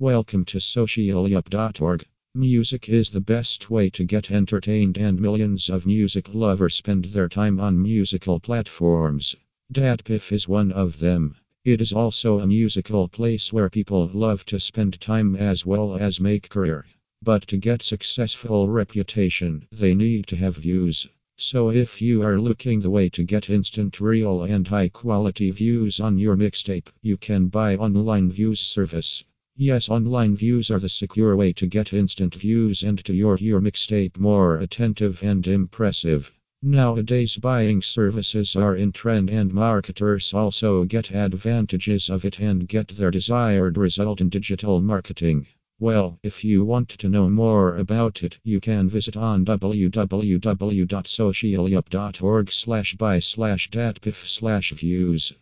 Welcome to socialyup.org. Music is the best way to get entertained, and millions of music lovers spend their time on musical platforms. DatPiff is one of them. It is also a musical place where people love to spend time as well as make career. But to get successful reputation, they need to have views. So if you are looking the way to get instant real and high quality views on your mixtape, you can buy online views service. Yes, online views are the secure way to get instant views and to your your mixtape more attentive and impressive. Nowadays buying services are in trend and marketers also get advantages of it and get their desired result in digital marketing. Well, if you want to know more about it, you can visit on www.socialyup.org slash buy slash datpiff slash views.